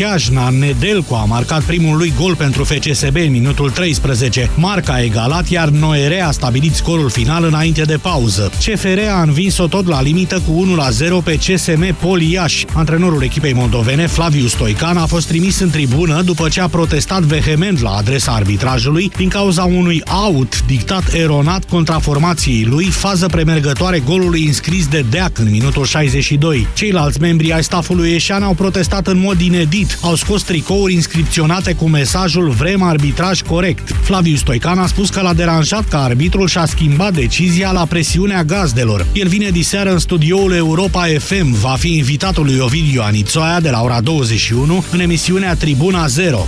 Chiajna, Nedelcu a marcat primul lui gol pentru FCSB în minutul 13. Marca a egalat, iar Noere a stabilit scorul final înainte de pauză. CFR a învins-o tot la limită cu 1-0 pe CSM Poliaș. Antrenorul echipei moldovene, Flaviu Stoican, a fost trimis în tribună după ce a protestat vehement la adresa arbitrajului din cauza unui out dictat eronat contra formației lui, fază premergătoare golului înscris de Deac în minutul 62. Ceilalți membri ai stafului eșean au protestat în mod inedit, au scos tricouri inscripționate cu mesajul Vrem arbitraj corect. Flaviu Stoican a spus că l-a deranjat că arbitrul și-a schimbat decizia la presiunea gazdelor. El vine diseară în studioul Europa FM, va fi invitatul lui Ovidiu Anițoaia de la ora 21 în emisiunea Tribuna Zero.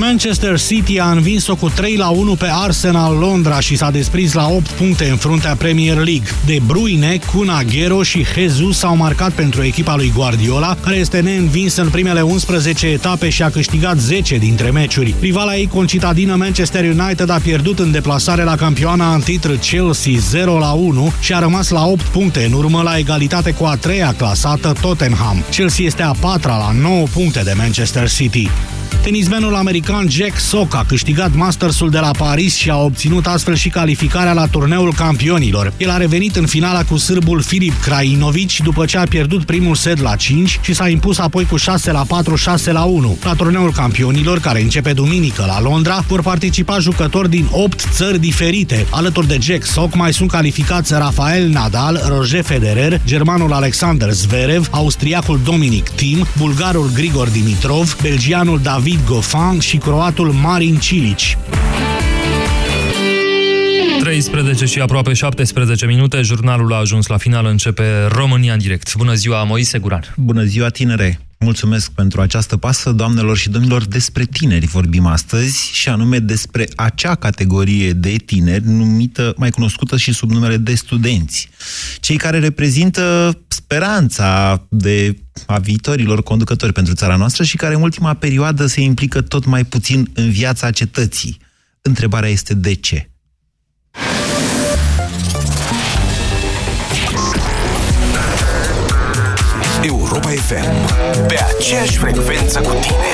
Manchester City a învins-o cu 3 la 1 pe Arsenal Londra și s-a desprins la 8 puncte în fruntea Premier League. De Bruyne, Kun Aguero și Jesus au marcat pentru echipa lui Guardiola, care este neînvins în primele 11 etape și a câștigat 10 dintre meciuri. Rivala ei concitadină Manchester United a pierdut în deplasare la campioana în titlu Chelsea 0 la 1 și a rămas la 8 puncte în urmă la egalitate cu a treia clasată Tottenham. Chelsea este a patra la 9 puncte de Manchester City. Tenismenul american Jack Sock a câștigat Mastersul de la Paris și a obținut astfel și calificarea la turneul campionilor. El a revenit în finala cu sârbul Filip Krajinovic după ce a pierdut primul set la 5 și s-a impus apoi cu 6 la 4, 6 la 1. La turneul campionilor, care începe duminică la Londra, vor participa jucători din 8 țări diferite. Alături de Jack Sock mai sunt calificați Rafael Nadal, Roger Federer, germanul Alexander Zverev, austriacul Dominic Thiem, bulgarul Grigor Dimitrov, belgianul David David Goffin și croatul Marin Cilici. 13 și aproape 17 minute, jurnalul a ajuns la final, începe România în direct. Bună ziua, Moise Guran! Bună ziua, tinere! Mulțumesc pentru această pasă, doamnelor și domnilor, despre tineri vorbim astăzi și anume despre acea categorie de tineri numită, mai cunoscută și sub numele de studenți. Cei care reprezintă speranța de a viitorilor conducători pentru țara noastră și care în ultima perioadă se implică tot mai puțin în viața cetății. Întrebarea este de ce? Europa FM. Pe aceeași frecvență cu tine.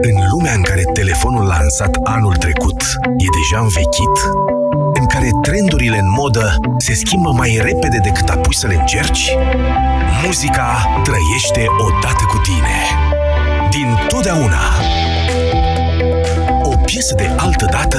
În lumea în care telefonul lansat anul trecut e deja învechit, în care trendurile în modă se schimbă mai repede decât apuci să le încerci, muzica trăiește odată cu tine. Din totdeauna. O piesă de altă dată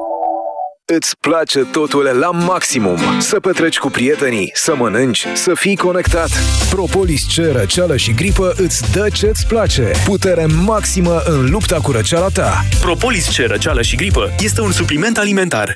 Îți place totul la maximum. Să petreci cu prietenii, să mănânci, să fii conectat. Propolis C, răceală și gripă îți dă ce-ți place. Putere maximă în lupta cu răceala ta. Propolis C, răceală și gripă este un supliment alimentar.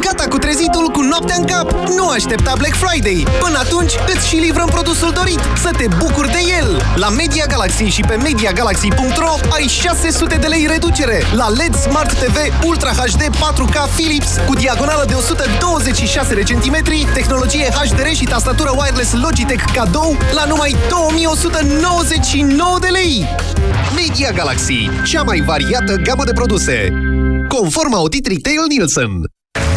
Gata cu trezitul cu noaptea în cap! Nu aștepta Black Friday! Până atunci îți și livrăm produsul dorit, să te bucuri de el! La Media Galaxy și pe MediaGalaxy.ro ai 600 de lei reducere la LED Smart TV Ultra HD 4K Philips cu diagonală de 126 de centimetri, tehnologie HDR și tastatură wireless Logitech cadou la numai 2199 de lei! Media Galaxy, cea mai variată gamă de produse, conform audit Retail Nielsen.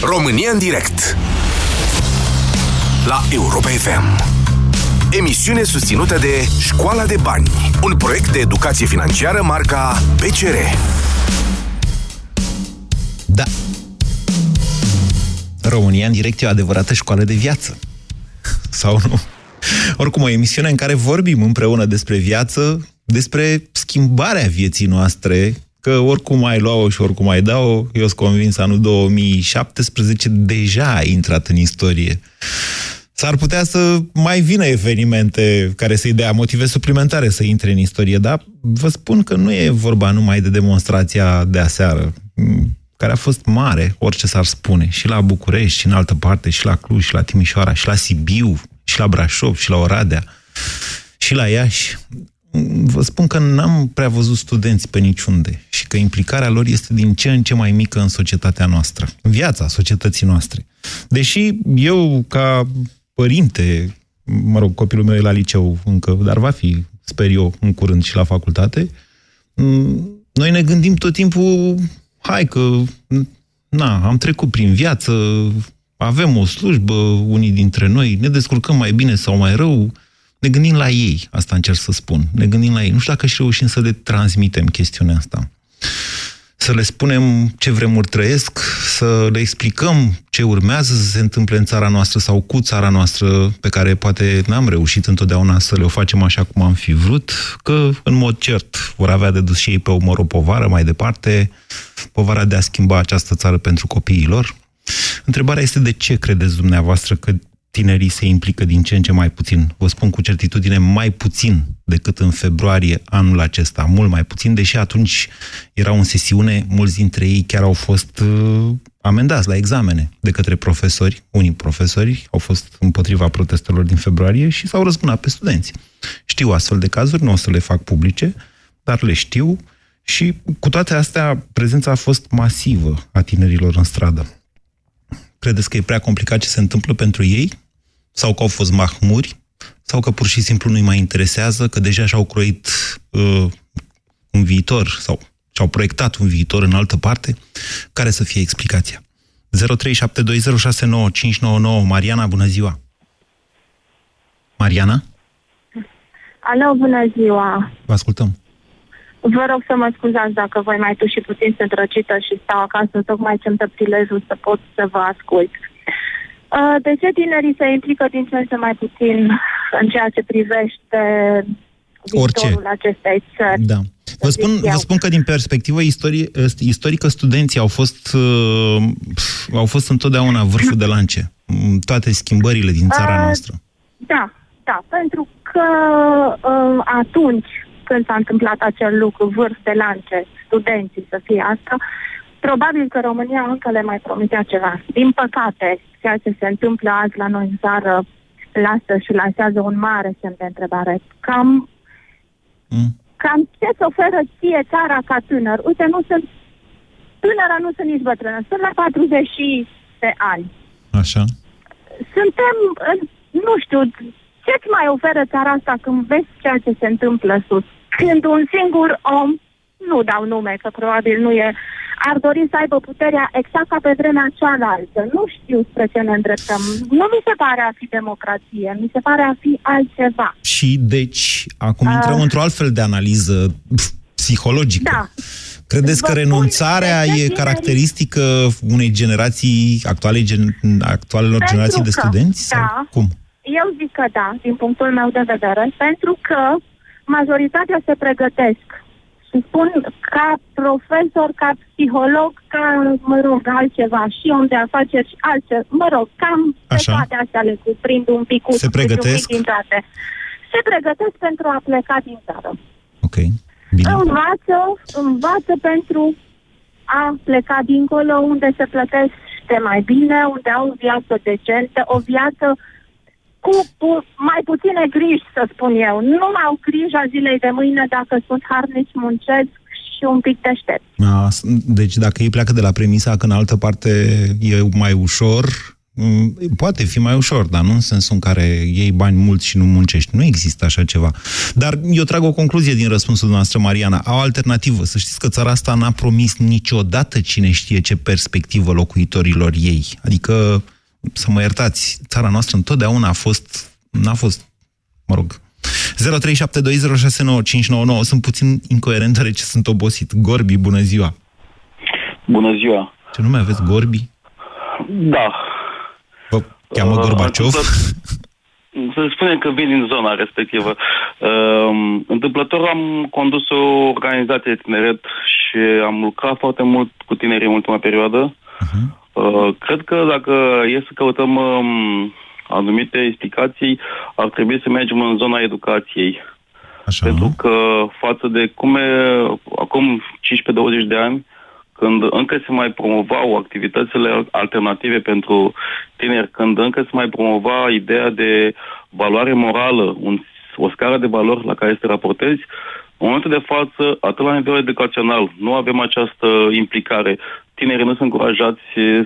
România în direct La Europa FM Emisiune susținută de Școala de Bani Un proiect de educație financiară marca PCR Da. România în direct e o adevărată școală de viață. Sau nu? Oricum, o emisiune în care vorbim împreună despre viață, despre schimbarea vieții noastre, că oricum ai lua-o și oricum ai da-o, eu sunt convins, anul 2017 deja a intrat în istorie. S-ar putea să mai vină evenimente care să-i dea motive suplimentare să intre în istorie, dar vă spun că nu e vorba numai de demonstrația de aseară, care a fost mare, orice s-ar spune, și la București, și în altă parte, și la Cluj, și la Timișoara, și la Sibiu, și la Brașov, și la Oradea, și la Iași. Vă spun că n-am prea văzut studenți pe niciunde și că implicarea lor este din ce în ce mai mică în societatea noastră, în viața societății noastre. Deși eu, ca părinte, mă rog, copilul meu e la liceu încă, dar va fi, sper eu, în curând și la facultate, noi ne gândim tot timpul, hai că, na, am trecut prin viață, avem o slujbă, unii dintre noi, ne descurcăm mai bine sau mai rău, ne gândim la ei, asta încerc să spun, ne gândim la ei. Nu știu dacă și reușim să le transmitem chestiunea asta. Să le spunem ce vremuri trăiesc, să le explicăm ce urmează să se întâmple în țara noastră sau cu țara noastră, pe care poate n-am reușit întotdeauna să le o facem așa cum am fi vrut, că, în mod cert, vor avea de dus și ei pe umăr o povară mai departe, povara de a schimba această țară pentru copiii lor. Întrebarea este de ce credeți dumneavoastră că tinerii se implică din ce în ce mai puțin. Vă spun cu certitudine mai puțin decât în februarie anul acesta, mult mai puțin, deși atunci erau în sesiune, mulți dintre ei chiar au fost uh, amendați la examene de către profesori, unii profesori au fost împotriva protestelor din februarie și s-au răzbunat pe studenți. Știu astfel de cazuri, nu o să le fac publice, dar le știu și cu toate astea prezența a fost masivă a tinerilor în stradă. Credeți că e prea complicat ce se întâmplă pentru ei? Sau că au fost mahmuri? Sau că pur și simplu nu-i mai interesează, că deja și-au croit uh, un viitor sau și-au proiectat un viitor în altă parte? Care să fie explicația? 0372069599 Mariana, bună ziua! Mariana? Alo, bună ziua! Vă ascultăm! Vă rog să mă scuzați dacă voi mai și puțin sunt răcită și stau acasă, tocmai ce-mi dă prilejul să pot să vă ascult. Uh, de ce tinerii se implică din ce în ce mai puțin în ceea ce privește viitorul Orice. acestei țări? Da. Vă spun, vă spun că din perspectivă istorie, istorică studenții au fost, uh, au fost întotdeauna vârful de lance. în Toate schimbările din țara Uh, noastră. Da, da, pentru că uh, atunci când s-a întâmplat acel lucru, vârf de lance, studenții să fie asta, probabil că România încă le mai promitea ceva. Din păcate, ceea ce se întâmplă azi la noi în țară lasă și lansează un mare semn de întrebare. Cam, cam ce îți oferă ție țara ca tânăr? Uite, nu sunt tânără, nu sunt nici bătrână, sunt la 40 de ani. Așa. Suntem, în, nu știu, ce-ți mai oferă țara asta când vezi ceea ce se întâmplă sus? Când un singur om, nu dau nume, că probabil nu e, ar dori să aibă puterea exact ca pe vremea cealaltă. Nu știu spre ce ne îndreptăm. Nu mi se pare a fi democrație, mi se pare a fi altceva. Și deci, acum Ah. intrăm într-o altfel de analiză pf, psihologică. Da. Credeți Vă că spun, renunțarea de ce e tinerii- caracteristică unei generații, actuale, gen, actualelor Pentru generații de că, studenți? da. Sau cum? Eu zic că da, din punctul meu de vedere, pentru că majoritatea se pregătesc. Și spun ca profesor, ca psiholog, ca, mă rog, altceva, și om de afaceri și altceva, mă rog, cam pe Așa. toate astea le cuprind un pic, Se pregătesc? din toate. Se pregătesc pentru a pleca din țară. Ok. Bine. Învață, învață pentru a pleca dincolo unde se plătește mai bine, unde au o viață decentă, o viață cu pu- mai puține griji, să spun eu. Nu mai au grija zilei de mâine dacă sunt harnici, muncesc și un pic deștept. A, s- Deci dacă ei pleacă de la premisa că în altă parte e mai ușor, m, poate fi mai ușor, dar nu în sensul în care iei bani mulți și nu muncești. Nu există așa ceva. Dar eu trag o concluzie din răspunsul noastră, Mariana. Au alternativă. Să știți că țara asta n-a promis niciodată cine știe ce perspectivă locuitorilor ei. Adică, să mă iertați, țara noastră întotdeauna a fost, n-a fost, mă rog, 0372069599. Sunt puțin incoerent, deoarece sunt obosit. Gorbi, bună ziua! Bună ziua! Ce nume aveți, Gorbi? Da. Vă cheamă Uh, Gorbaciov? Să spunem că vin din zona respectivă. Uh, întâmplător am condus o organizație de tineret și am lucrat foarte mult cu tinerii în ultima perioadă. Uh, cred că dacă e să căutăm um, anumite explicații, ar trebui să mergem în zona educației. Așa. Pentru că față de cum e acum 15-20 de ani, când încă se mai promovau activitățile alternative pentru tineri, când încă se mai promova ideea de valoare morală, un, o scară de valori la care să te raportezi, în momentul de față, atât la nivel educațional, nu avem această implicare. Tinerii nu sunt încurajați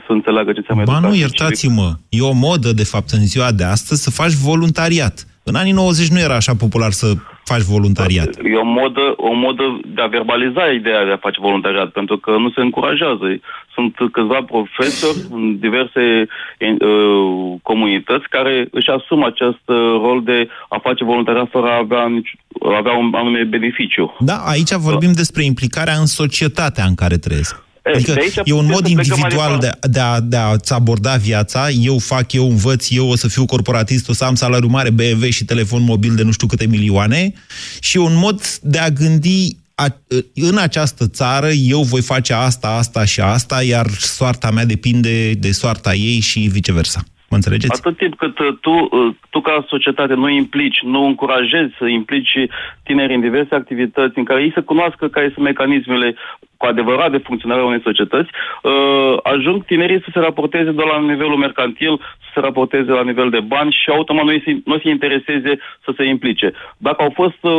să înțeleagă ce înseamnă Ba nu, educație iertați-mă. E o modă, de fapt, în ziua de astăzi să faci voluntariat. În anii 90 nu era așa popular să faci voluntariat. E o modă, o modă de a verbaliza ideea de a face voluntariat, pentru că nu se încurajează. Sunt câțiva profesori în diverse uh, comunități care își asumă acest uh, rol de a face voluntariat fără a avea, nici, a avea un anume beneficiu. Da, aici vorbim despre implicarea în societatea în care trăiesc. E, Adică de aici e un putem mod să plecăm mai individual de, departe. de, a, de a-ți aborda viața. Eu fac, eu învăț, eu o să fiu corporatist, o să am salariu mare, BMW și telefon mobil de nu știu câte milioane. Și e un mod de a gândi a, în această țară eu voi face asta, asta și asta, iar soarta mea depinde de soarta ei și viceversa. Mă înțelegeți? Atât timp cât uh, tu, uh, tu ca societate nu implici, nu încurajezi să implici tinerii în diverse activități în care ei să cunoască care sunt mecanismele cu adevărat de funcționare a unei societăți, uh, ajung tinerii să se raporteze doar la nivelul mercantil, să se raporteze la nivel de bani și automat nu, se, nu se intereseze să se implice. Dacă au fost, uh,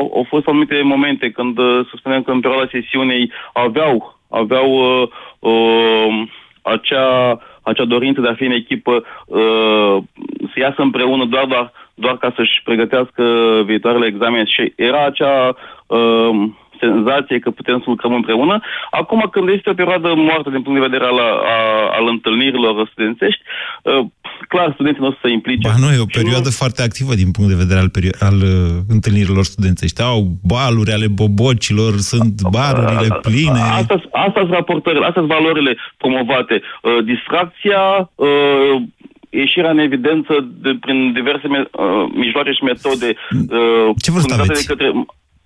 au, au fost anumite momente când, uh, să spunem că în perioada sesiunei aveau, aveau uh, uh, acea, acea dorință de a fi în echipă, uh, să iasă împreună doar, doar, doar ca să-și pregătească viitoarele examene. Și era acea uh, senzație că putem să lucrăm împreună. Acum, când este o perioadă moartă din punct de vedere al, a, al întâlnirilor studențești, uh, clar, studenții nu o să se implice. Ba nu, e o perioadă foarte activă din punct de vedere al, perio- al uh, întâlnirilor studențești. Au baluri ale bobocilor, sunt barurile pline. Asta, asta sunt raportările, astea sunt valorile promovate. Uh, distracția, uh, ieșirea în evidență de, prin diverse me- uh, mijloace și metode. Uh, Ce vârstă furnizate aveți? De către,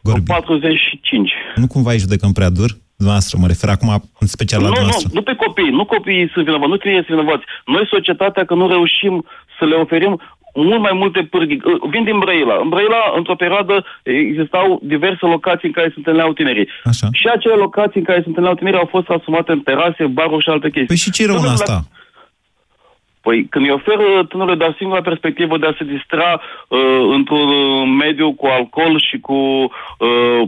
Gorbi. 45. Nu cumva îi judecăm prea dur? Dumneavoastră, mă refer acum în special la Nu, nu, dumneavoastră. nu pe copii, nu copiii sunt vinovați, nu tinerii sunt vinovați. Noi, societatea, că nu reușim să le oferim mult mai multe pârghii. Uh, Vin din Brăila. În Brăila, într-o perioadă, existau diverse locații în care se întâlneau tinerii. Așa. Și acele locații în care se întâlneau tinerii au fost asumate în terase, baruri și alte chestii. Păi și ce rău în Tânărul asta? Păi când îi oferă tânărului doar singura perspectivă de a se distra uh, într-un uh, mediu cu alcool și cu uh,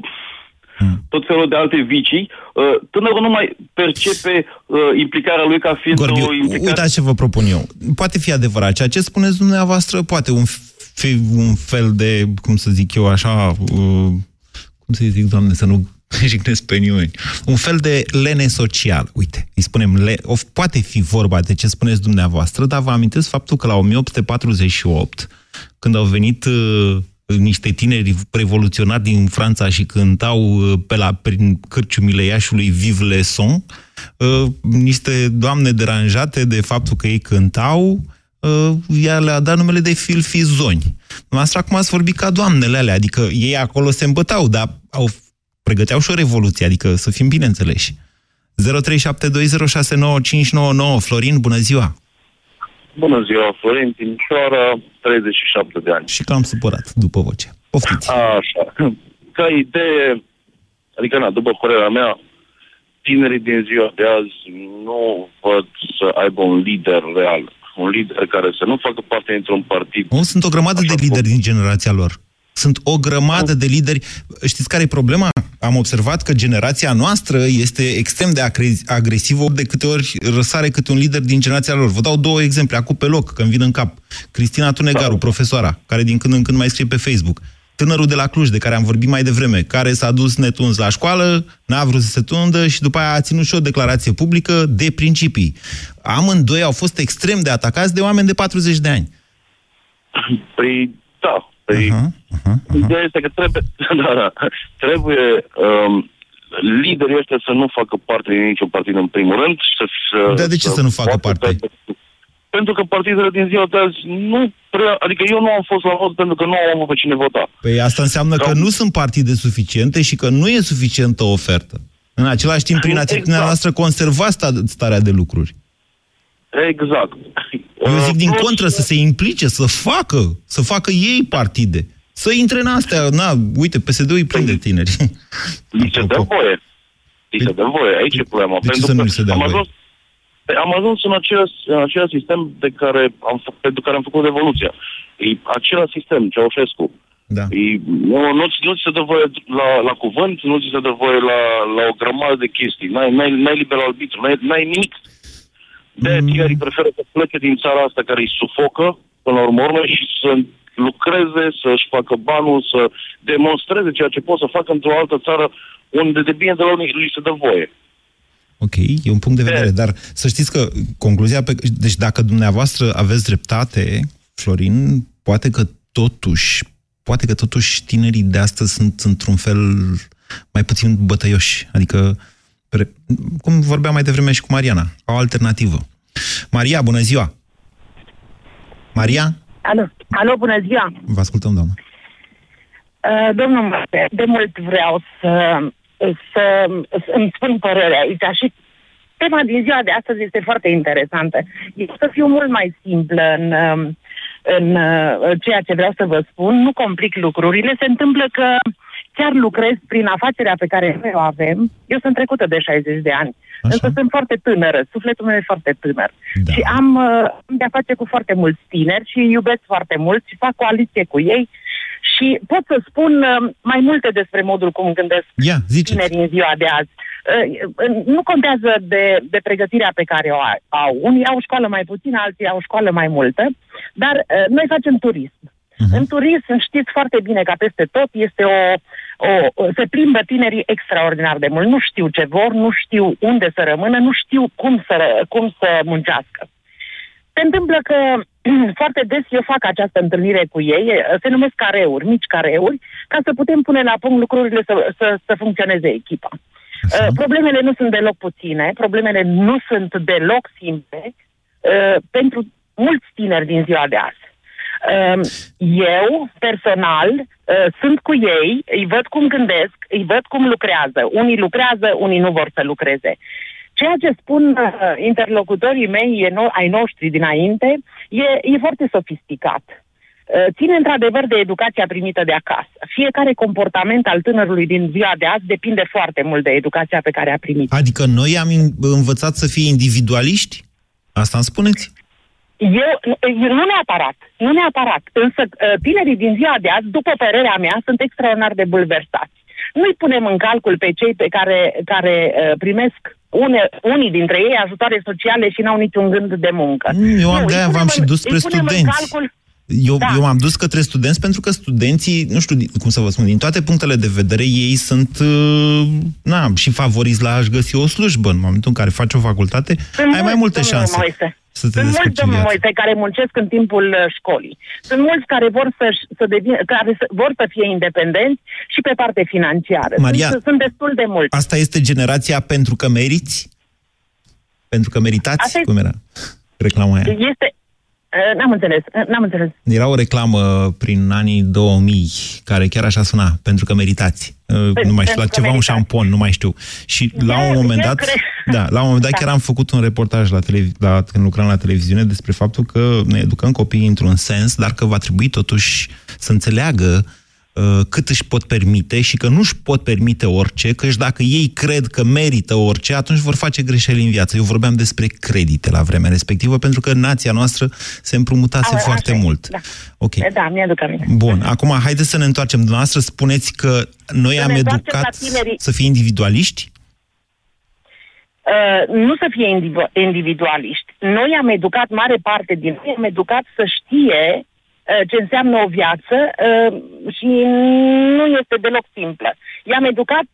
tot felul de alte vicii, uh, tânărul nu mai percepe uh, implicarea lui ca fiind Gorghiu, o implicare... uitați ce vă propun eu. Poate fi adevărat. Ceea ce spuneți dumneavoastră, poate un, fi un fel de, cum să zic eu, așa, uh, cum să zic, doamne, să nu jignesc pe nimeni. Un fel de lene social. Uite, îi spunem, le, of, poate fi vorba de ce spuneți dumneavoastră, dar vă amintesc faptul că la 1848, când au venit uh, niște tineri revoluționari din Franța și cântau uh, pe la, prin cârciumile Iașului Vive le son, uh, niște doamne deranjate de faptul că ei cântau, uh, ea le-a dat numele de filfizoni. Noastră acum ați vorbit ca doamnele alea, adică ei acolo se îmbătau, dar au, pregăteau și o revoluție, adică să fim bine înțeleși. 0372069599 Florin, bună ziua! Bună ziua, Florin Timișoara, 37 de ani. Și cam supărat după voce. Poftiți! Așa. Ca idee, adică, na, după părerea mea, tinerii din ziua de azi nu văd să aibă un lider real. Un lider care să nu facă parte dintr-un partid. Nu, sunt o grămadă de lideri din generația lor. Sunt o grămadă de lideri. Știți care e problema? Am observat că generația noastră este extrem de agresivă de câte ori răsare câte un lider din generația lor. Vă dau două exemple, acum pe loc, când vin în cap. Cristina Tunegaru, da. profesoara, care din când în când mai scrie pe Facebook. Tânărul de la Cluj, de care am vorbit mai devreme, care s-a dus netuns la școală, n-a vrut să se tundă și după aia a ținut și o declarație publică de principii. Amândoi au fost extrem de atacați de oameni de 40 de ani. Păi, da, Păi, uh-huh, uh-huh, uh-huh. Ideea este că trebuie, da, da, trebuie um, liderii ăștia să nu facă parte din niciun partid în primul rând. Să, să, Dar de ce să, să nu facă parte? Pe, pentru că partidele din ziua de azi nu prea... Adică eu nu am fost la vot pentru că nu am avut pe cine vota. Păi asta înseamnă că nu sunt partide suficiente și că nu e suficientă ofertă. În același timp, prin atitudinea exact. noastră, conserva starea de lucruri. Exact. Eu zic din contră să se implice, să facă, să facă ei partide. Să intre în astea. Na, uite, PSD-ul îi prinde tineri. Li se dă voie. Li se dă voie. Aici e problema. De ce să nu se dea voie? Ajuns, am ajuns în același, în același sistem de care am, pentru care am făcut revoluția. E același sistem, Ceaușescu. Da. E, nu, nu, nu ți se dă voie la, la cuvânt, nu ți se dă voie la, la o grămadă de chestii. N-ai, n-ai, n-ai liber arbitru, n-ai, n-ai nimic de mm. tinerii preferă să plece din țara asta care îi sufocă, până la urmă, și să lucreze, să-și facă banul, să demonstreze ceea ce pot să facă într-o altă țară unde de bine de la unii li se dă voie. Ok, e un punct de vedere, dar să știți că concluzia pe... Deci dacă dumneavoastră aveți dreptate, Florin, poate că totuși, poate că totuși tinerii de astăzi sunt într-un fel mai puțin bătăioși. Adică cum vorbeam mai devreme și cu Mariana, o alternativă. Maria, bună ziua! Maria? Alo, alo bună ziua! Vă ascultăm, doamnă. Uh, domnul Marte, de mult vreau să, să, să îmi spun părerea aici și tema din ziua de astăzi este foarte interesantă. Eu să fiu mult mai simplă în, în ceea ce vreau să vă spun, nu complic lucrurile. Se întâmplă că chiar lucrez prin afacerea pe care noi o avem. Eu sunt trecută de 60 de ani, Așa. însă sunt foarte tânără, sufletul meu e foarte tânăr. Da. Și am uh, de-a face cu foarte mulți tineri și iubesc foarte mult și fac coaliție cu ei și pot să spun uh, mai multe despre modul cum gândesc yeah, tinerii în ziua de azi. Uh, nu contează de, de pregătirea pe care o au. Unii au școală mai puțină, alții au școală mai multă, dar uh, noi facem turism. Uh-huh. În turism știți foarte bine că peste tot este o, o, se plimbă tinerii extraordinar de mult. Nu știu ce vor, nu știu unde să rămână, nu știu cum să, cum să muncească. Se întâmplă că foarte des eu fac această întâlnire cu ei, se numesc careuri, mici careuri, ca să putem pune la punct lucrurile să, să, să funcționeze echipa. Așa. Uh, problemele nu sunt deloc puține, problemele nu sunt deloc simple uh, pentru mulți tineri din ziua de azi. Ehm, eu, personal, eh, sunt cu ei, îi văd cum gândesc, îi văd cum lucrează. Unii lucrează, unii nu vor să lucreze. Ceea ce spun uh, interlocutorii mei, e no- ai noștri dinainte, e, e foarte sofisticat. Uh, ține într-adevăr de educația primită de acasă. Fiecare comportament al tânărului din ziua de azi depinde foarte mult de educația pe care a primit. Adică noi am învățat să fie individualiști? Asta îmi spuneți? Eu, nu neapărat, nu neapărat, însă uh, tinerii din ziua de azi, după părerea mea, sunt extraordinar de bulversați. Nu-i punem în calcul pe cei pe care, care uh, primesc une, unii dintre ei ajutoare sociale și n-au niciun gând de muncă. Eu am de v-am și dus spre studenți. Calcul, eu, da. eu am dus către studenți pentru că studenții, nu știu cum să vă spun, din toate punctele de vedere, ei sunt uh, na, și favoriți la a-și găsi o slujbă. În momentul în care faci o facultate, Sunt ai mai multe șanse. Moise. Să te Sunt mulți domnul Moise care muncesc în timpul uh, școlii. Sunt mulți care vor să, să, devin, care vor să fie independenți și pe parte financiară. Maria, sunt, sunt destul de mulți. Asta este generația pentru că meriți? Pentru că meritați? Asta Cum era reclama aia? Este, Eh, n-am înțeles, eh, n-am înțeles. Era o reclamă prin anii 2000, care chiar așa suna, pentru că meritați. Eh, păi, nu mai știu, la ceva meritați. un șampon, nu mai știu. Și de, la un moment dat, da, la un moment dat da. chiar am făcut un reportaj la, televi- la când lucram la televiziune despre faptul că ne educăm copiii într-un sens, dar că va trebui totuși să înțeleagă uh, cât își pot permite și că nu își pot permite orice, căci dacă ei cred că merită orice, atunci vor face greșeli în viață. Eu vorbeam despre credite la vremea respectivă, pentru că nația noastră se împrumutase A, foarte așa e, mult. Da, Ok. da mi-aduc aminte. Bun, acum haideți să ne întoarcem. Dumneavoastră spuneți că noi Să am ne întoarcem educat la tinerii. să fie individualiști? Uh, nu să fie individu- individualiști. Noi am educat, mare parte din noi, am educat să știe uh, ce înseamnă o viață uh, și nu este deloc simplă. I-am educat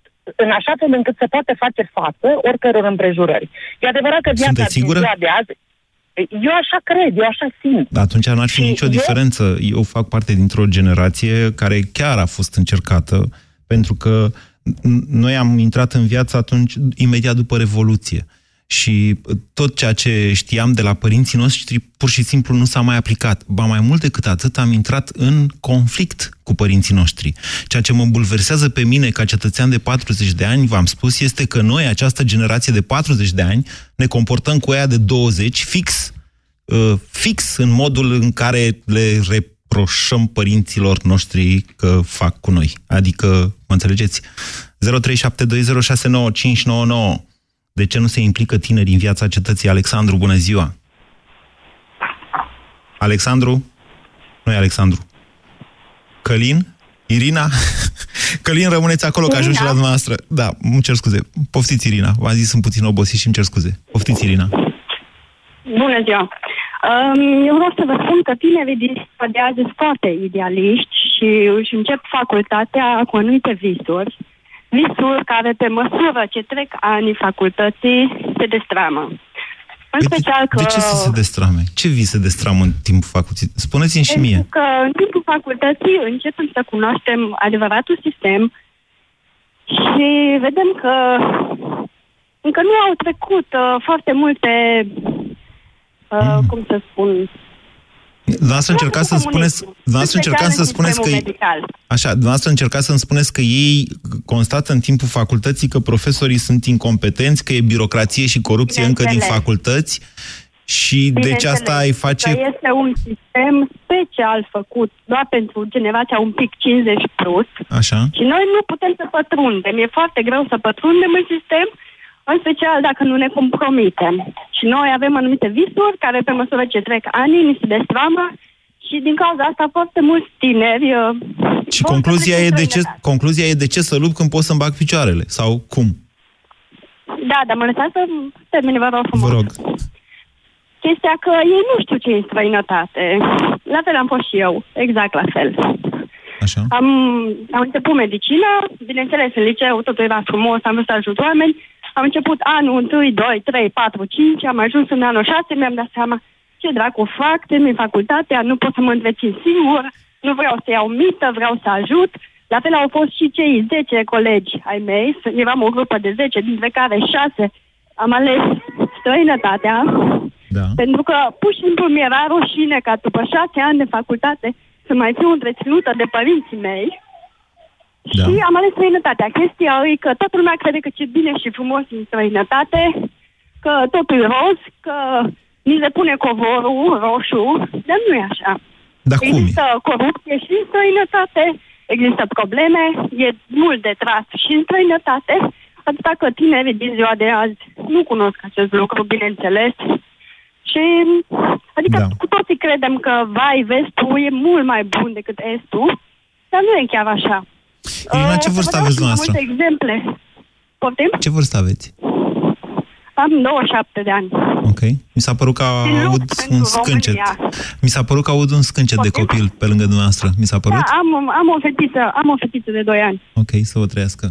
în așa fel încât să poată face față oricăror împrejurări. E adevărat că viața Sunteți din sigură? ziua de azi, eu așa cred, eu așa simt. Atunci n-ar fi Și nicio eu- diferență. Eu fac parte dintr-o generație care chiar a fost încercată, pentru că n- noi am intrat în viață atunci, imediat după Revoluție. Și tot ceea ce știam de la părinții noștri pur și simplu nu s-a mai aplicat. Ba mai mult decât atât, am intrat în conflict cu părinții noștri. Ceea ce mă bulversează pe mine ca cetățean de 40 de ani, v-am spus, este că noi, această generație de 40 de ani, ne comportăm cu ea de 20 fix uh, fix în modul în care le reproșăm părinților noștri că fac cu noi. Adică, mă înțelegeți? 0372069599. De ce nu se implică tinerii în viața cetății? Alexandru, bună ziua! Alexandru? Nu e Alexandru. Călin? Irina? Călin, rămâneți acolo, că ajung și la dumneavoastră. Da, îmi cer scuze. Poftiți, Irina. V-am zis, sunt puțin obosit și îmi cer scuze. Poftiți, Irina. Bună ziua! Um, Eu vreau să vă spun că tinerii din ziua de azi sunt foarte idealiști și își încep facultatea cu anumite visuri. Visuri care, pe măsură ce trec anii facultății, se destramă. În special că... De ce să se destrame? Ce vi se destramă în timpul facultății? Spuneți-mi și mie. Pentru că în timpul facultății începem să cunoaștem adevăratul sistem și vedem că încă nu au trecut uh, foarte multe, uh, Mm. cum să spun, Dumneavoastră încercați să spuneți, dumneavoastră încercați să spuneți că, medical. așa, dumneavoastră încercați să-mi spuneți că ei constată în timpul facultății că profesorii sunt incompetenți, că e birocrație și corupție încă din Bineînțeles. facultăți și deci Bineînțeles asta îi face... Că este un sistem special făcut doar pentru generația un pic 50 plus Așa. și noi nu putem să pătrundem. E foarte greu să pătrundem în sistem, în special dacă nu ne compromitem. Și noi avem anumite visuri care pe măsură ce trec ani ni se destramă și din cauza asta foarte mulți tineri uh, Și concluzia e, de ce, concluzia e de ce să lupt când pot să-mi bag picioarele? Sau cum? Da, dar mă lăsați să termin, vă rog frumos. Vă rog. Chestia că ei nu știu ce e străinătate. La fel am fost și eu, exact la fel. Așa. Am, am început medicină, bineînțeles, în liceu totul era frumos, am vrut să ajut oameni. Am început anul 1, 2, 3, 4, 5, am ajuns în anul 6, mi-am dat seama ce dracu fac, termin facultatea, nu pot să mă întrețin singur, nu vreau să iau mită, vreau să ajut. La fel au fost și cei 10 colegi ai mei, eram o grupă de 10, dintre care 6 am ales străinătatea, da. pentru că pur și simplu mi-era rușine ca după 6 ani de facultate să mai fiu întreținută de părinții mei Da. și am ales străinătatea. Chestia e că toată lumea crede că ce bine și frumos în străinătate, că totul e roz, că ni se pune covorul roșu, dar nu e așa. Dar cum e? Există corupție și în străinătate, există probleme, e mult de tras și în străinătate, atâta că tinerii din ziua de azi nu cunosc acest lucru, bineînțeles. Și, adică Da. cu toții credem că, vai, vestul e mult mai bun decât estul, dar nu e chiar așa. Irina, ce Uh, vârstă să vă dau aveți și mai dumneavoastră? Multe exemple. Poftim? Ce vârstă aveți? Am 27 de ani. Ok. Mi s-a părut că Din lupt aud pentru un scâncet. România. Mi s-a părut că aud un scâncet de copil pe lângă dumneavoastră. Mi s-a părut? Da, am, am, o fetiță, am o fetiță de 2 ani. Ok, să vă trăiască.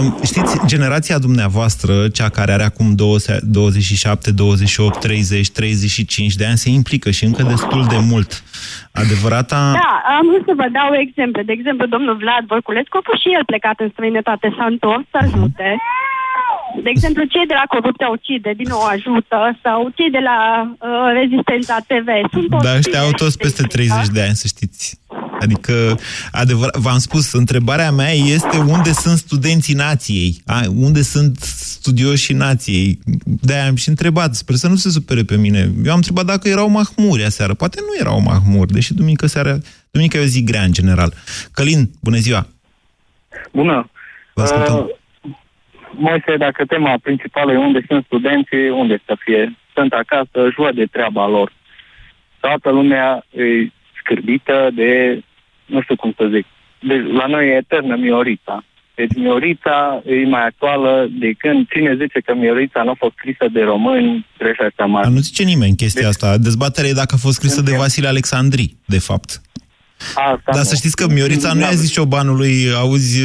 Um, Știți, generația dumneavoastră, cea care are acum 20 27, 28, 30, 35 de ani, se implică și încă destul de mult. Adevărata... Da, am vrut să vă dau exemple. De exemplu, domnul Vlad Voiculescu a fost și el plecat în străinătate, s-a întors să ajute. De exemplu, cei de la Corupția Ucide, din nou ajută, sau cei de la uh, Rezistența TV. Sunt toți Dar ăștia au tineri toți de peste implicat. 30 de ani, să știți. Adică, adevăr, v-am spus, întrebarea mea este unde sunt studenții nației? A, unde sunt studioșii nației? De-aia am și întrebat, sper să nu se supere pe mine. Eu am întrebat dacă erau mahmuri aseară. Poate nu erau mahmuri, deși duminică seara, duminică e o zi grea în general. Călin, bună ziua! Bună! Vă ascultăm. Uh, Moise, dacă tema principală e unde sunt studenții, unde să fie? Sunt acasă, își văd de treaba lor. Toată lumea e scârbită de, nu știu cum să zic, de, la noi e eternă Miorița. Deci Miorița e mai actuală de când cine zice că Miorița nu a fost scrisă de români, greșește mare. Dar nu zice nimeni chestia deci, asta. Dezbaterea e dacă a fost scrisă de Vasile Alexandri, de fapt. Asta Dar să știți că Miorița nu i-a zis ciobanului, auzi,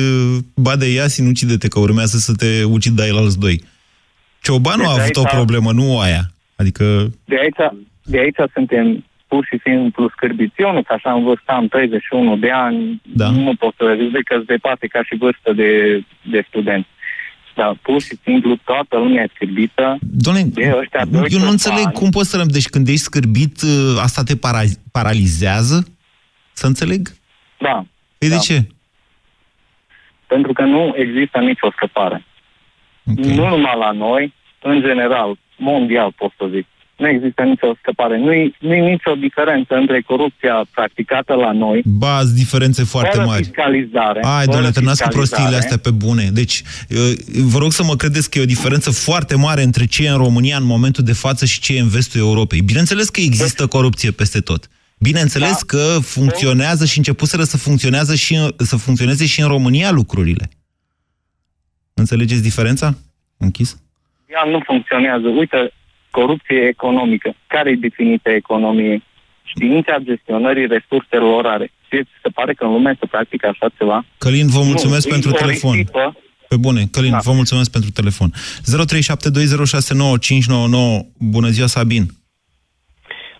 bade ia, ucide-te, că urmează să te ucid de alți doi. Ciobanul Deci a avut o aici- problemă, nu aia. Adică, De aici, de aici suntem pur și simplu scârbiți. Eu nu, că așa în vârstă am 31 de ani, Da. nu pot să zic că de departe ca și vârstă de, de student. Dar pur și simplu toată lumea e scârbită doamne, de ăștia doi eu nu înțeleg ciobani. cum poți să... răm- Deci când ești scârbit, ă, asta te para- paralizează? Să înțeleg? Da. Păi da. de ce? Pentru că nu există nicio scăpare. Okay. Nu numai la noi, în general, mondial pot să zic. Nu există nicio scăpare. Nu-i, nu-i nicio diferență între corupția practicată la noi, Ba, sunt diferențe foarte fără mari. fiscalizare. Ai, fără doamne, terminați cu fiscalizare. prostiile astea pe bune. Deci, uh, vă rog să mă credeți că e o diferență foarte mare între ce e în România în momentul de față și ce e în vestul Europei. Bineînțeles că există corupție peste tot. Bineînțeles Da. că funcționează și începuseră să, funcționează și în, să funcționeze și în România lucrurile. Înțelegeți diferența? Închis? Ea nu funcționează. Uite, corupție economică. Care e definiția economiei? Știința gestionării resurselor orare. Ție ți se pare că în lume se practică așa ceva? Călin, vă Nu, mulțumesc e pentru o telefon. risipă. Pe bune, Călin, da. vă mulțumesc pentru telefon. 0372069599. Bună ziua, Sabin.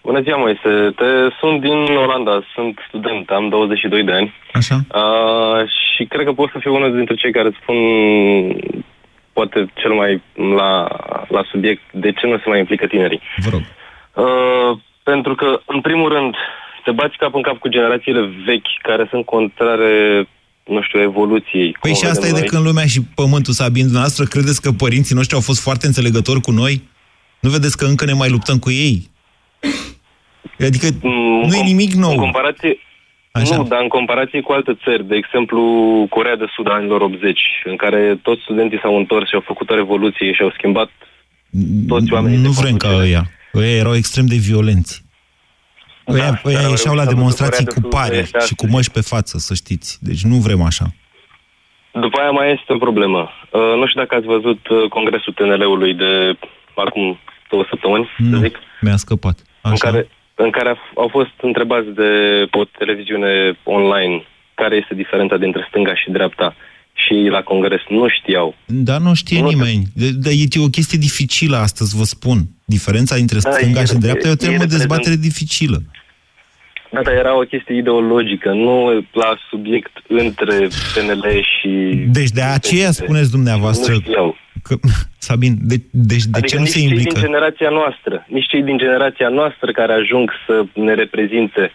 Bună ziua, Moise. Te, sunt din Olanda, sunt student, am 22 de ani. Așa. Uh, și cred că pot să fiu unul dintre cei care spun poate cel mai la, la subiect de ce nu se mai implică tinerii. Vă rog. Uh, pentru că, în primul rând, te bați cap în cap cu generațiile vechi care sunt contrare, nu știu, evoluției. Păi cum și asta e vedem de noi. când lumea și pământul s-a bine dumneavoastră. Credeți că părinții noștri au fost foarte înțelegători cu noi? Nu vedeți că încă ne mai luptăm cu ei? Adică Mm, nu e nimic nou. În comparație, Așa. Nu, dar în comparație cu alte țări, de exemplu Corea de Sud a anilor 80, în care toți studenții s-au întors și au făcut o revoluție și au schimbat toți oamenii. Nu de vrem ca conducere. ăia. Ăia erau extrem de violenți. Ăia, Da, ăia dar au ieșeau la reușit să demonstrații ducă cu Coreea de pare Sud de și cu măști pe față, să știți. Deci nu vrem așa. După aia mai este o problemă. Uh, nu știu dacă ați văzut uh, congresul TNL-ului de acum două săptămâni, să Nu, zic, mi-a scăpat. În care, în care a- au fost întrebați de o televiziune online care este diferența dintre stânga și dreapta și ei la congres nu știau. Dar nu știe Nu, nimeni. De, de, e o chestie dificilă astăzi, vă spun. Diferența dintre Da, stânga e- și dreapta e o e temă de reprezent- dezbatere dificilă. Da, dar era o chestie ideologică, nu la subiect între PNL și... Deci de aceea spuneți dumneavoastră Nu știau. Că... Sabin, de, deci de adică ce nu nici se cei din implică? generația noastră, nici cei din generația noastră care ajung să ne reprezinte,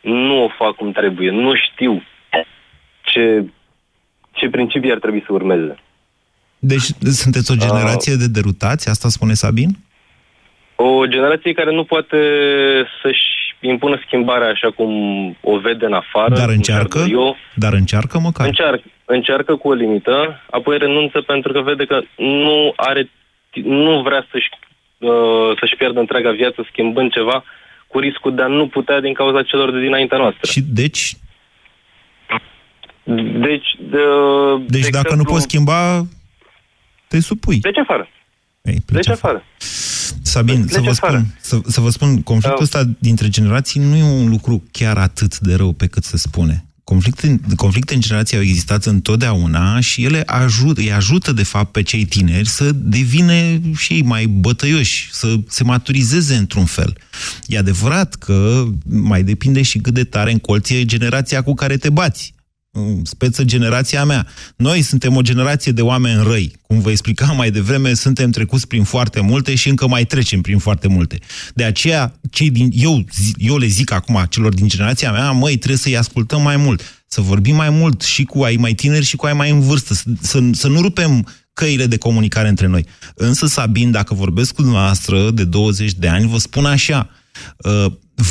nu o fac cum trebuie, nu știu ce, ce principii ar trebui să urmeze. Deci sunteți o Ah. generație de derutați? Asta spune Sabin? O generație care nu poate să-și impună schimbarea așa cum o vede în afară. Dar cum încearcă? și-ar dori Eu, Dar încearcă măcar. încearcă, încearcă cu o limită, apoi renunță pentru că vede că nu are, nu vrea să-și, uh, să-și pierdă întreaga viață schimbând ceva cu riscul de a nu putea din cauza celor de dinaintea noastră. Și deci, Deci, de, deci de dacă exemplu, nu poți schimba, te supui. Pleci afară. Ei, Pleci afară. Sabin, Pleci să vă, afară. spun, să, să vă spun, conflictul ăsta dintre generații nu e un lucru chiar atât de rău pe cât se spune. Conflicte, conflicte în generații au existat întotdeauna și ele ajută, îi ajută, de fapt, pe cei tineri să devină și ei mai bătăioși, să se maturizeze într-un fel. E adevărat că mai depinde și cât de tare încolție generația cu care te bați. Mm, speță generația mea. Noi suntem o generație de oameni răi. Cum vă explicam mai devreme, suntem trecuți prin foarte multe și încă mai trecem prin foarte multe. De aceea, cei din, eu, eu le zic acum celor din generația mea, măi, trebuie să-i ascultăm mai mult, să vorbim mai mult și cu ai mai tineri și cu ai mai în vârstă, să, să, să nu rupem căile de comunicare între noi. Însă, Sabin, dacă vorbesc cu dumneavoastră de 20 de ani, vă spun așa, uh,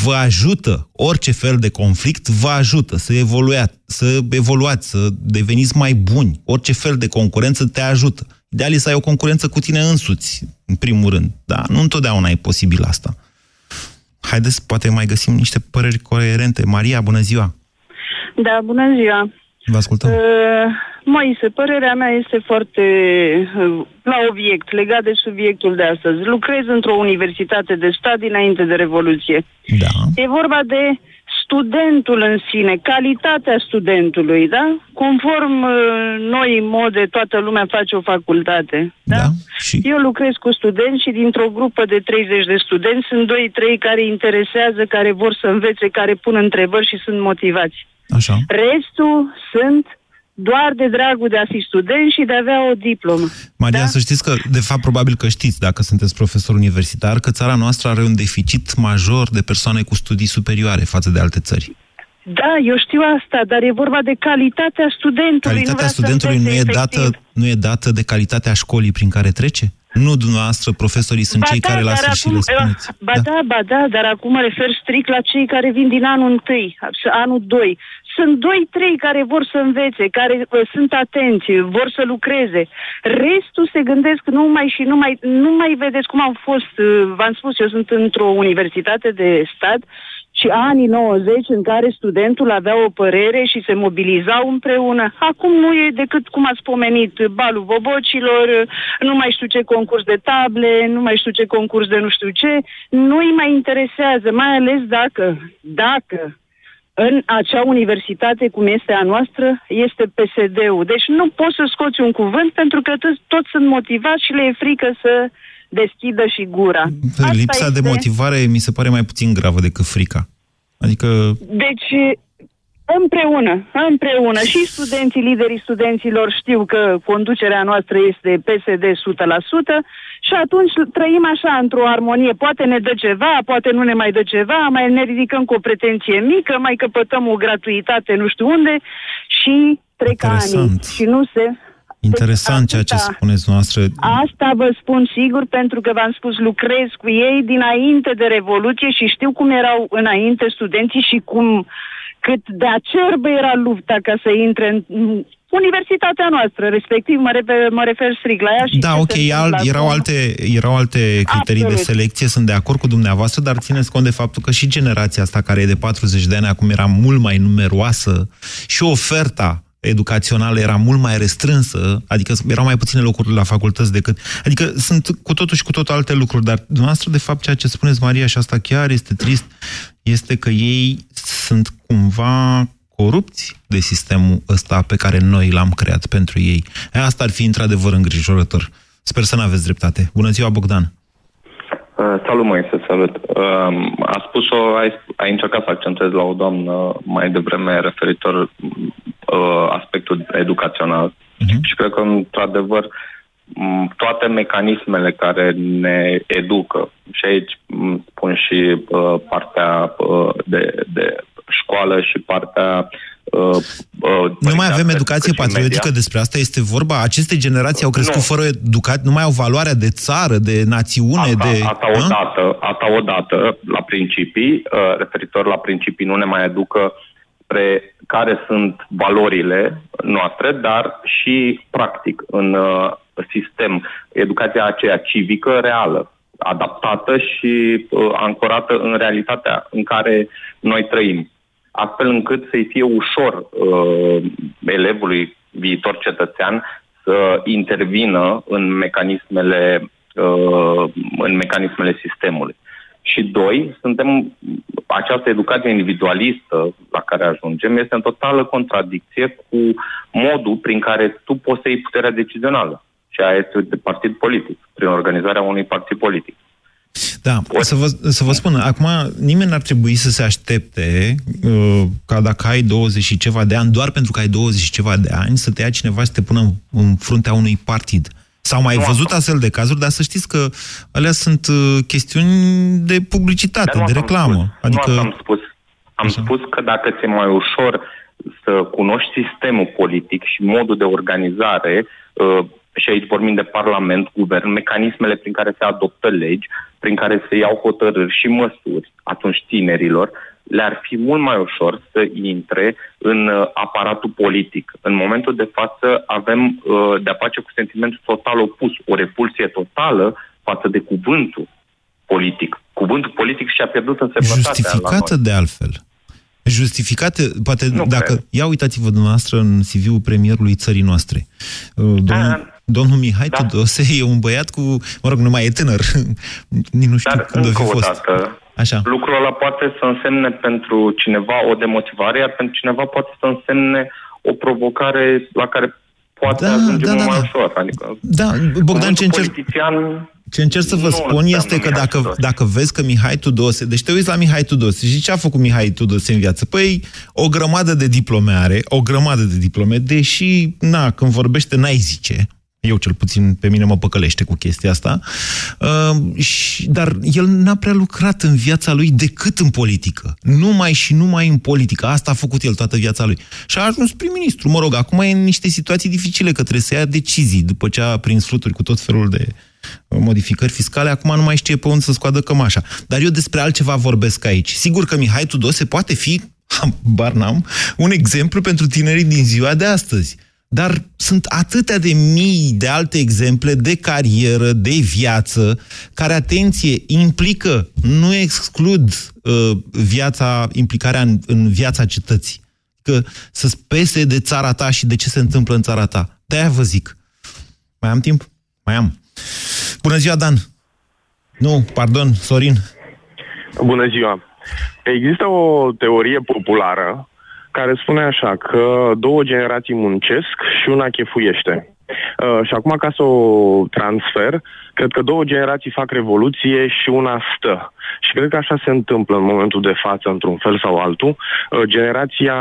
vă ajută, orice fel de conflict vă ajută să, evoluați, să evoluați, să deveniți mai buni. Orice fel de concurență te ajută. Ideal e să ai o concurență cu tine însuți, în primul rând. Da, nu întotdeauna e posibil asta. Haideți, poate mai găsim niște păreri coerente. Maria, bună ziua! Da, bună ziua! Vă ascultăm. Uh, Moise, părerea mea este foarte uh, la obiect, legat de subiectul de astăzi. Lucrez într-o universitate de stat dinainte de Revoluție. Da. E vorba de studentul în sine, calitatea studentului, da? Conform uh, noi mode, toată lumea face o facultate. Da? da. Și... Eu lucrez cu studenți și dintr-o grupă de 30 de studenți sunt 2-3 care interesează, care vor să învețe, care pun întrebări și sunt motivați. Așa. Restul sunt doar de dragul de a fi student și de a avea o diplomă. Maria, da? să știți că, de fapt, probabil că știți, dacă sunteți profesor universitar, că țara noastră are un deficit major de persoane cu studii superioare față de alte țări. Da, eu știu asta, dar e vorba de calitatea studentului. Calitatea nu studentului nu e, dată, nu e dată de calitatea școlii prin care trece? Nu dumneavoastră, profesorii sunt ba cei da, care la sfârșit le spuneți. Ba da. da, ba da, dar acum mă refer strict la cei care vin din anul 1, anul 2. Sunt doi, trei care vor să învețe, care uh, sunt atenți, vor să lucreze. Restul se gândesc numai și numai, nu mai vedeți cum au fost, uh, v-am spus, eu sunt într-o universitate de stat și anii 90 în care studentul avea o părere și se mobilizau împreună. Acum nu e decât, cum ați pomenit, balul bobocilor, nu mai știu ce concurs de table, nu mai știu ce concurs de nu știu ce. Nu-i mai interesează, mai ales dacă, dacă în acea universitate, cum este a noastră, este PSD-ul. Deci nu poți să scoți un cuvânt pentru că toți, toți sunt motivați și le e frică să deschidă și gura. Asta Lipsa este... de motivare mi se pare mai puțin gravă decât frica. Adică... Deci, împreună, împreună, și studenții, liderii studenților știu că conducerea noastră este PSD 100%, și atunci trăim așa, într-o armonie. Poate ne dă ceva, poate nu ne mai dă ceva, mai ne ridicăm cu o pretenție mică, mai căpătăm o gratuitate nu știu unde și trec ani. Și nu se... Interesant deci, ceea ce spuneți noastră. Asta vă spun sigur pentru că v-am spus, lucrez cu ei dinainte de Revoluție și știu cum erau înainte studenții și cum cât de acerbă era lupta ca să intre în universitatea noastră, respectiv mă refer, mă refer strict la ea. Și da, ok, al, erau, alte, erau alte criterii Absolut. de selecție, sunt de acord cu dumneavoastră, dar țineți cont de faptul că și generația asta, care e de 40 de ani, acum era mult mai numeroasă și oferta educațională era mult mai restrânsă, adică erau mai puține locuri la facultăți decât... Adică sunt cu totul și cu totul alte lucruri, dar dumneavoastră, de fapt, ceea ce spuneți, Maria, și asta chiar este trist, este că ei sunt cumva corupți de sistemul ăsta pe care noi l-am creat pentru ei. Asta ar fi într-adevăr îngrijorător. Sper să nu aveți dreptate. Bună ziua, Bogdan! Uh, salut, Moise, salut. Uh, a spus-o, ai, ai încercat să accentuezi la o doamnă mai devreme referitor uh, aspectul educațional. Uh-huh. Și cred că, într-adevăr, toate mecanismele care ne educă, și aici spun și uh, partea uh, de, de școală și partea uh, uh, nu mai avem educație patriotică media. despre asta este vorba? Aceste generații au crescut nu. fără educat, nu mai au valoarea de țară, de națiune, asta, de... Asta odată, asta odată, la principii, uh, referitor la principii, nu ne mai educă spre care sunt valorile noastre, dar și practic în uh, sistem. Educația aceea civică, reală, adaptată și uh, ancorată în realitatea în care noi trăim astfel încât să-i fie ușor uh, elevului viitor cetățean să intervină în mecanismele, uh, în mecanismele sistemului. Și doi, suntem, această educație individualistă la care ajungem este în totală contradicție cu modul prin care tu poți să iei puterea decizională. Și aia este de partid politic, prin organizarea unui partid politic. Da, să vă, să vă spun, acum nimeni n-ar trebui să se aștepte uh, ca dacă ai 20 și ceva de ani, doar pentru că ai 20 și ceva de ani, să te ia cineva și să te pună în, în fruntea unui partid. S-au mai Nu văzut astfel de cazuri, dar să știți că alea sunt uh, chestiuni de publicitate, Dar nu de asta am reclamă. spus. Adică... Nu asta am spus. Am spus că dacă ți-e mai ușor să cunoști sistemul politic și modul de organizare, uh, și aici vorbim de Parlament, Guvern, mecanismele prin care se adoptă legi, prin care se iau hotărâri și măsuri atunci tinerilor, le-ar fi mult mai ușor să intre în uh, aparatul politic. În momentul de față avem uh, de-a face cu sentimentul total opus, o repulsie totală față de cuvântul politic. Cuvântul politic și-a pierdut însemnătatea la Justificată noi. de altfel. Justificate, poate Nu dacă... cred. Ia uitați-vă dumneavoastră în CV-ul premierului țării noastre. Uh, Domnul, domnul Mihai da. Tudose e un băiat cu... Mă rog, nu mai e tânăr. Nici nu știu Dar când o încă fi o fost. dată, Așa. lucrul ăla poate să însemne pentru cineva o demotivare, iar pentru cineva poate să însemne o provocare la care poate Da, ajunge da, mult da, mai da. ușor. Adică, Da, Bogdan, ce încerc, politician ce încerc să vă nu spun înseamnă este că Mihai dacă, Tudose. dacă vezi că Mihai Tudose... Deci te uiți la Mihai Tudose și ce a făcut Mihai Tudose în viață? Păi, o grămadă de diplome are, o grămadă de diplome, deși, na, când vorbește, n-ai zice. Eu cel puțin pe mine mă păcălește cu chestia asta. Uh, și, dar el n-a prea lucrat în viața lui decât în politică. Numai și numai în politică. Asta a făcut el toată viața lui. Și a ajuns prim-ministru. Mă rog, acum e în niște situații dificile, că trebuie să ia decizii după ce a prins fluturi cu tot felul de modificări fiscale, acum nu mai știe pe unde să scoadă cămașa. Dar eu despre altceva vorbesc aici. Sigur că Mihai Tudose poate fi, bar n-am, un exemplu pentru tinerii din ziua de astăzi. Dar sunt atâtea de mii de alte exemple de carieră, de viață, care, atenție, implică, nu exclud uh, viața, implicarea în, în viața cetății. Că să-ți pese de țara ta și de ce se întâmplă în țara ta. De-aia vă zic. Mai am timp? Mai am. Bună ziua, Dan! Nu, pardon, Sorin. Bună ziua! Există o teorie populară care spune așa că două generații muncesc și una chefuiește. Uh, și acum, ca să o transfer, cred că două generații fac revoluție și una stă. Și cred că așa se întâmplă în momentul de față, într-un fel sau altul. Uh, generația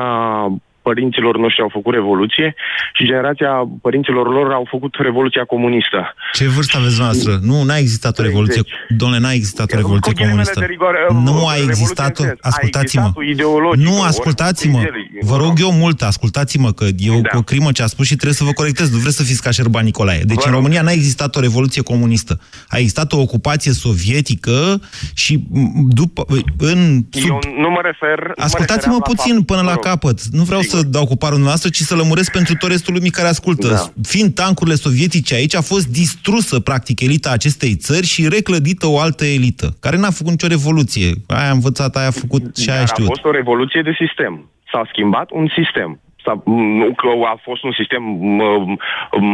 părinților noștri au făcut revoluție și generația părinților lor au făcut revoluția comunistă. Ce vârstă aveți noastră? Nu, n-a existat o revoluție. Domnule, n-a existat o revoluție Cu ghilimele comunistă. de rigoare, Nu uh, a revoluție existat o... în sens, a Ascultați-mă. existat o ideologică, Nu, ori ascultați-mă. idei, Vă rog eu mult, ascultați-mă, că e o, o crimă ce a spus și trebuie să vă corectez. Nu vreți să fiți ca Șerban Nicolae. Deci în România n-a existat o revoluție comunistă. A existat o ocupație sovietică și m, după... În, sub... Eu nu mă refer... nu mă Ascultați-mă refeream la puțin fapt- până mă la rog. capăt. Nu vreau să dau cu parul noastră, ci să lămuresc pentru tot restul lumii care ascultă. Da. Fiind tancurile sovietice aici, a fost distrusă, practic, elita acestei țări și reclădită o altă elită, care n-a făcut nicio revoluție. Aia a învățat, aia a făcut și aia a Dar a știut. fost o revoluție de sistem. S-a schimbat un sistem. S-a, nu că a fost un sistem m,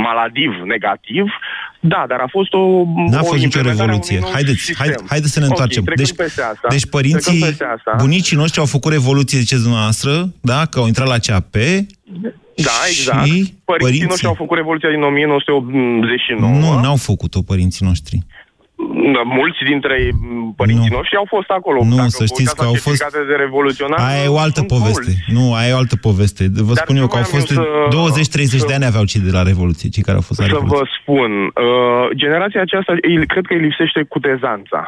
maladiv, negativ, da, dar a fost o N-a o fost nicio implementare a revoluție. unui nou Haideți, sistem. haide, haideți să ne Ok, întoarcem. trecând Deci, peste asta, deci părinții, trecând peste asta, bunicii noștri au făcut revoluție, ziceți dumneavoastră, da? Că au intrat la CAP. Da, exact. Și Părinții, părinții? noștri au făcut revoluția din 1989. Nu, n-au făcut-o părinții noștri. Da, Mulți dintre m, părinții noștri au fost acolo. Nu, Dacă să vă știți uitați că la au fost- certificate de revoluționar, Aia e o altă sunt poveste. mulți. Nu, aia e o altă poveste. Vă Dar spun ce eu că au voiam fost eu să- 20-30 să- de ani aveau cei de la Revoluție, cei care au fost la Să Revoluție. vă spun, uh, generația aceasta, îi- cred că îi lipsește cutezanța,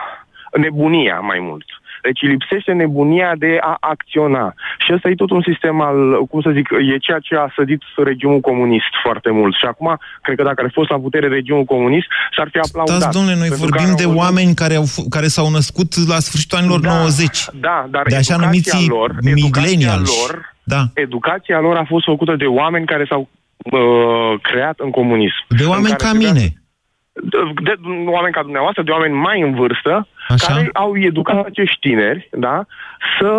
nebunia mai mult. Deci îi lipsește nebunia de a acționa. Și ăsta e tot un sistem al, cum să zic, e ceea ce a sădit regimul comunist foarte mult. Și acum, cred că dacă ar fi fost la putere regimul comunist, s-ar fi aplaudat. Stați, domnule, noi Pentru că vorbim au de văzut- oameni care, au, f- care s-au născut la sfârșitul anilor 90. Da, dar de așa educația numiții lor, educația millennials. lor, Da. educația lor a fost făcută de oameni care s-au uh, creat în comunism. De În oameni care ca trebuia- mine. de, de oameni ca dumneavoastră, de oameni mai în vârstă, Așa. care au educat acești tineri, da, să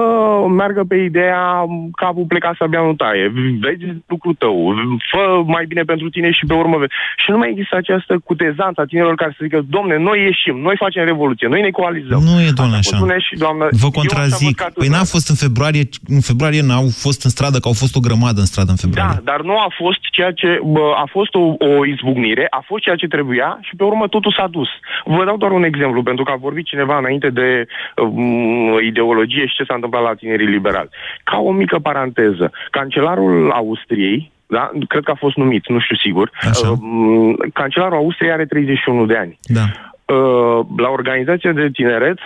meargă pe ideea capul plecat să abia nu taie. Vezi lucrul tău, fă mai bine pentru tine și pe urmă vezi. Și nu mai există această cutezanță a tinerilor care să zică, domne, noi ieșim, noi facem revoluție, noi ne coalizăm. Nu e, doamne, Asta așa. spune și doamnă, Vă eu așa văd contrazic. ca Păi n-a fost în februarie, în februarie n-au fost în stradă, că au fost o grămadă în stradă în februarie. Da, dar nu a fost ceea ce bă, a fost o, o izbucnire, a fost ceea ce trebuia și pe urmă totul s-a dus. Vă dau doar un exemplu, pentru că a vorbit cineva cineva înainte de um, ideologie și ce s-a întâmplat la tinerii liberali. Ca o mică paranteză, cancelarul Austriei, da? cred că a fost numit, nu știu sigur, Așa. uh, cancelarul Austriei are 31 de ani. Da. Uh, la organizația de tineret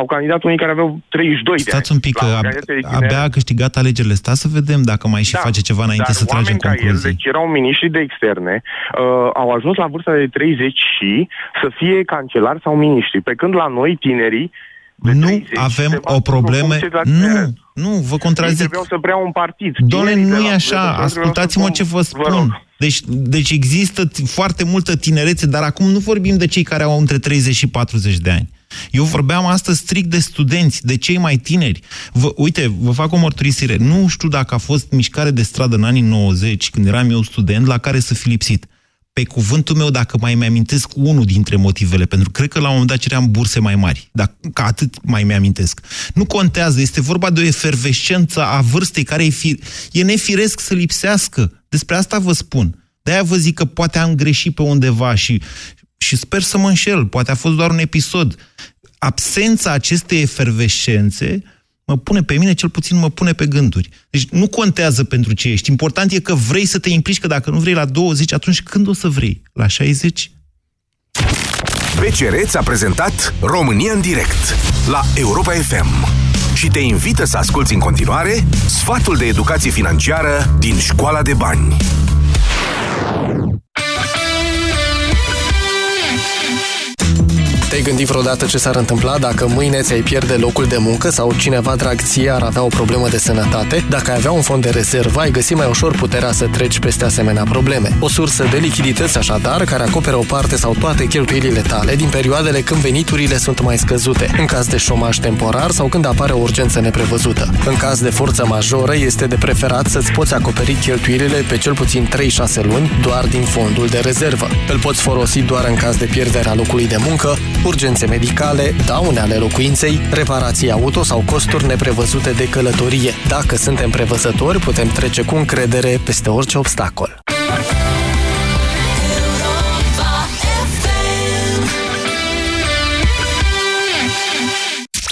au candidat unii care aveau 32 de ani. Stați un pic, La că organizația de ab- tineret- abia a câștigat alegerile. Stați să vedem dacă mai și Da, face ceva înainte dar să tragem oameni ca el, concluzii. deci erau miniștri de externe, uh, au ajuns la vârsta de 30 și să fie cancelar sau miniștri. Pe când la noi, tinerii, Nu avem o problemă... Nu, nu, vă ei contrazic. trebuiau să preia un partid. Doamne, Tinerii de nu la e așa. Vârsta Ascultați-mă ce vă spun. Deci, deci există t- foarte multă tinerețe, dar acum nu vorbim de cei care au între 30 și 40 de ani. Eu vorbeam astăzi strict de studenți, de cei mai tineri. Vă, uite, vă fac o mărturisire. Nu știu dacă a fost mișcare de stradă în anii 90, când eram eu student, la care să fi lipsit. Pe cuvântul meu, dacă mai mi-amintesc unul dintre motivele, pentru că cred că la un moment dat ceream burse mai mari, dar ca atât mai mi-amintesc. Nu contează, este vorba de o efervescență a vârstei care e, fi, e nefiresc să lipsească. Despre asta vă spun. De-aia vă zic că poate am greșit pe undeva și, și sper să mă înșel, poate a fost doar un episod. Absența acestei efervescențe mă pune pe mine, cel puțin mă pune pe gânduri. Deci nu contează pentru ce ești. Important e că vrei să te implici, că dacă nu vrei la 20, atunci când o să vrei? La 60? BCR ți-a prezentat România în direct la Europa FM și te invită să asculti în continuare sfatul de educație financiară din Școala de Bani. Te-ai gândit vreodată ce s-ar întâmpla dacă mâine ți-ai pierde locul de muncă sau cineva drag ție ar avea o problemă de sănătate? Dacă ai avea un fond de rezervă, ai găsi mai ușor puterea să treci peste asemenea probleme. O sursă de lichidități așadar, care acoperă o parte sau toate cheltuielile tale din perioadele când veniturile sunt mai scăzute, în caz de șomaj temporar sau când apare o urgență neprevăzută. În caz de forță majoră, este de preferat să-ți poți acoperi cheltuielile pe cel puțin 3-6 luni doar din fondul de rezervă. Îl poți folosi doar în caz de pierderea locului de muncă, urgențe medicale, daune ale locuinței, reparații auto sau costuri neprevăzute de călătorie. Dacă suntem prevăzători, putem trece cu încredere peste orice obstacol.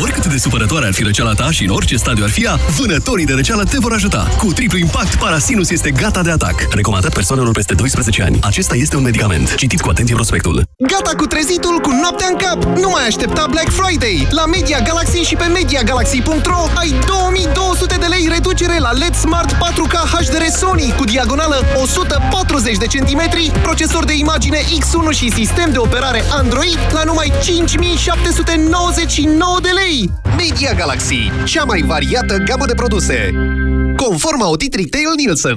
Oricât de supărătoare ar fi răceala ta și în orice stadiu ar fi ea, vânătorii de răceală te vor ajuta. Cu triplu impact, Parasinus este gata de atac. Recomandat persoanelor peste 12 ani. Acesta este un medicament. Citiți cu atenție prospectul. Gata cu trezitul cu noaptea în cap! Nu mai aștepta Black Friday! La Media Galaxy și pe MediaGalaxy.ro ai 2200 de lei reducere la LED Smart 4K HDR Sony cu diagonală 140 de centimetri, procesor de imagine X1 și sistem de operare Android la numai 5799 de lei! Media Galaxy, cea mai variată gamă de produse. Conform audit Retail Nielsen.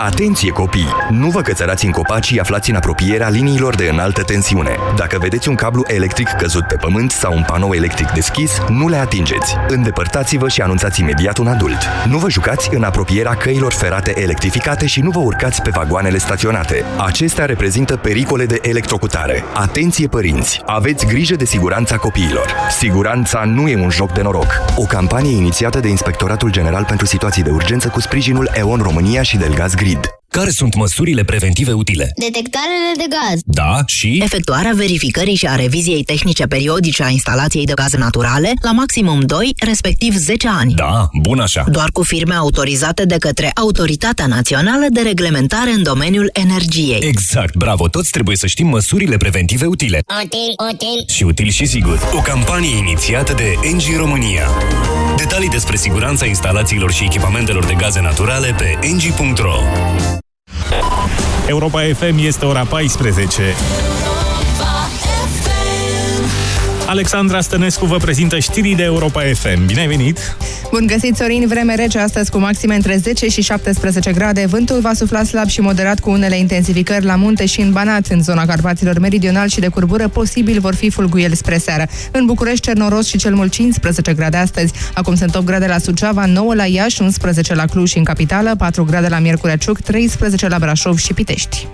Atenție copii! Nu vă cățărați în copaci și aflați în apropierea liniilor de înaltă tensiune. Dacă vedeți un cablu electric căzut pe pământ sau un panou electric deschis, nu le atingeți. Îndepărtați-vă și anunțați imediat un adult. Nu vă jucați în apropierea căilor ferate electrificate și nu vă urcați pe vagoanele staționate. Acestea reprezintă pericole de electrocutare. Atenție părinți! Aveți grijă de siguranța copiilor. Siguranța nu e un joc de noroc. O campanie inițiată de Inspectoratul General pentru Situații de Urgență cu sprijinul EON România și Delgaz Grid. Care sunt măsurile preventive utile? Detectarele de gaz. Da, și? Efectuarea verificării și a reviziei tehnice periodice a instalației de gaze naturale la maximum 2, respectiv 10 ani. Da, bun așa. Doar cu firme autorizate de către Autoritatea Națională de Reglementare în domeniul energiei. Exact, bravo, toți trebuie să știm măsurile preventive utile. Util, util. Și util și sigur. O campanie inițiată de Engie România. Detalii despre siguranța instalațiilor și echipamentelor de gaze naturale pe engie.ro Europa FM este ora 14. Alexandra Stănescu vă prezintă știrii de Europa FM. Bine ai venit! Bun găsit, Sorin! Vreme rece astăzi cu maxime între 10 și 17 grade. Vântul va sufla slab și moderat cu unele intensificări la munte și în Banat. În zona Carpaților Meridional și de curbură posibil vor fi fulguieli spre seară. În București, Cernoros și cel mult 15 grade astăzi. Acum sunt 8 grade la Suceava, 9 la Iași, 11 la Cluj și în capitală, 4 grade la Miercurea Ciuc, 13 la Brașov și Pitești.